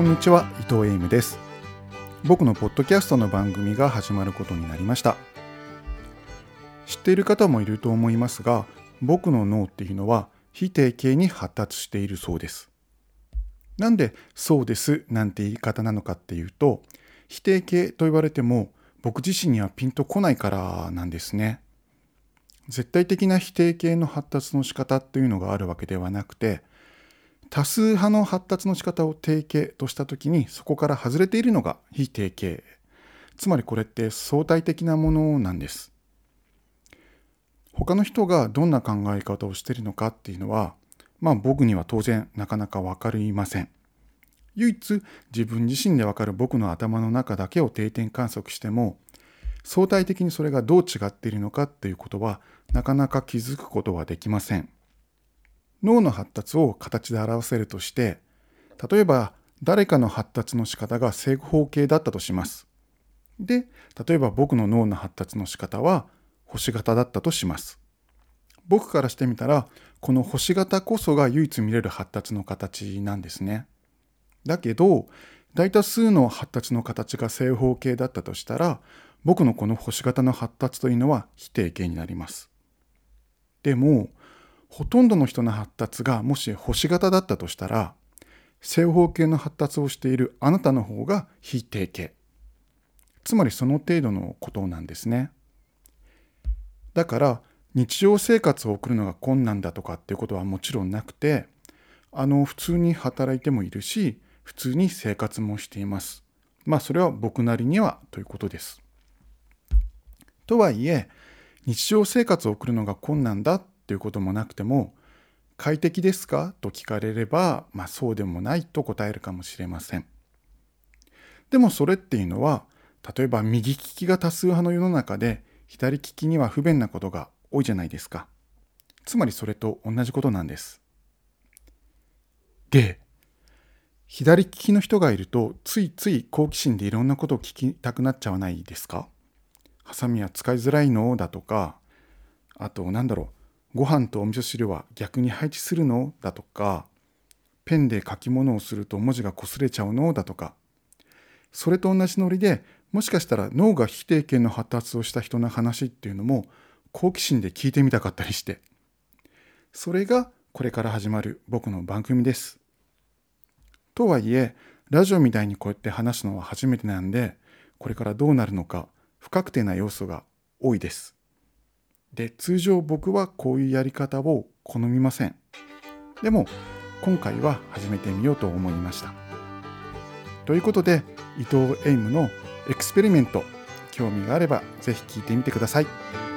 こんにちは伊藤エイムです。僕のポッドキャストの番組が始まることになりました。知っている方もいると思いますが僕の脳っていうのは非定型に発達しているそうです。なんでそうですなんて言い方なのかっていうと否定形と言われても僕自身にはピンとこないからなんですね。絶対的な否定形の発達の仕方っていうのがあるわけではなくて多数派の発達の仕方を定型とした時にそこから外れているのが非定型つまりこれって相対的なものなんです。他の人がどんな考え方をしているのかっていうのはまあ僕には当然なかなか分かりません。唯一自分自身で分かる僕の頭の中だけを定点観測しても相対的にそれがどう違っているのかっていうことはなかなか気づくことはできません。脳の発達を形で表せるとして例えば誰かの発達の仕方が正方形だったとします。で例えば僕の脳の発達の仕方は星型だったとします。僕からしてみたらこの星型こそが唯一見れる発達の形なんですね。だけど大多数の発達の形が正方形だったとしたら僕のこの星型の発達というのは非定型になります。でもほとんどの人の発達がもし星型だったとしたら正方形の発達をしているあなたの方が非定型。つまりその程度のことなんですね。だから日常生活を送るのが困難だとかっていうことはもちろんなくてあの普通に働いてもいるし普通に生活もしています。まあそれは僕なりにはということです。とはいえ日常生活を送るのが困難だということもなくても快適ですか？と聞かれれば、まあ、そうでもないと答えるかもしれません。でもそれっていうのは例えば右利きが多数派の世の中で左利きには不便なことが多いじゃないですか。つまりそれと同じことなんです。で、左利きの人がいるとついつい好奇心でいろんなことを聞きたくなっちゃわないですか？ハサミは使いづらいの？だとか、あとなんだろう、ご飯とお味噌汁は逆に配置するの？だとか、ペンで書き物をすると文字が擦れちゃうの？だとか、それと同じノリでもしかしたら脳が非定型の発達をした人の話っていうのも好奇心で聞いてみたかったりして、それがこれから始まる僕の番組です。とはいえ、ラジオみたいにこうやって話すのは初めてなんで、これからどうなるのか不確定な要素が多いです。で通常僕はこういうやり方を好みませんでも今回は始めてみようと思いましたということで伊藤エイムのエクスペリメント興味があれば是非聞いてみてください。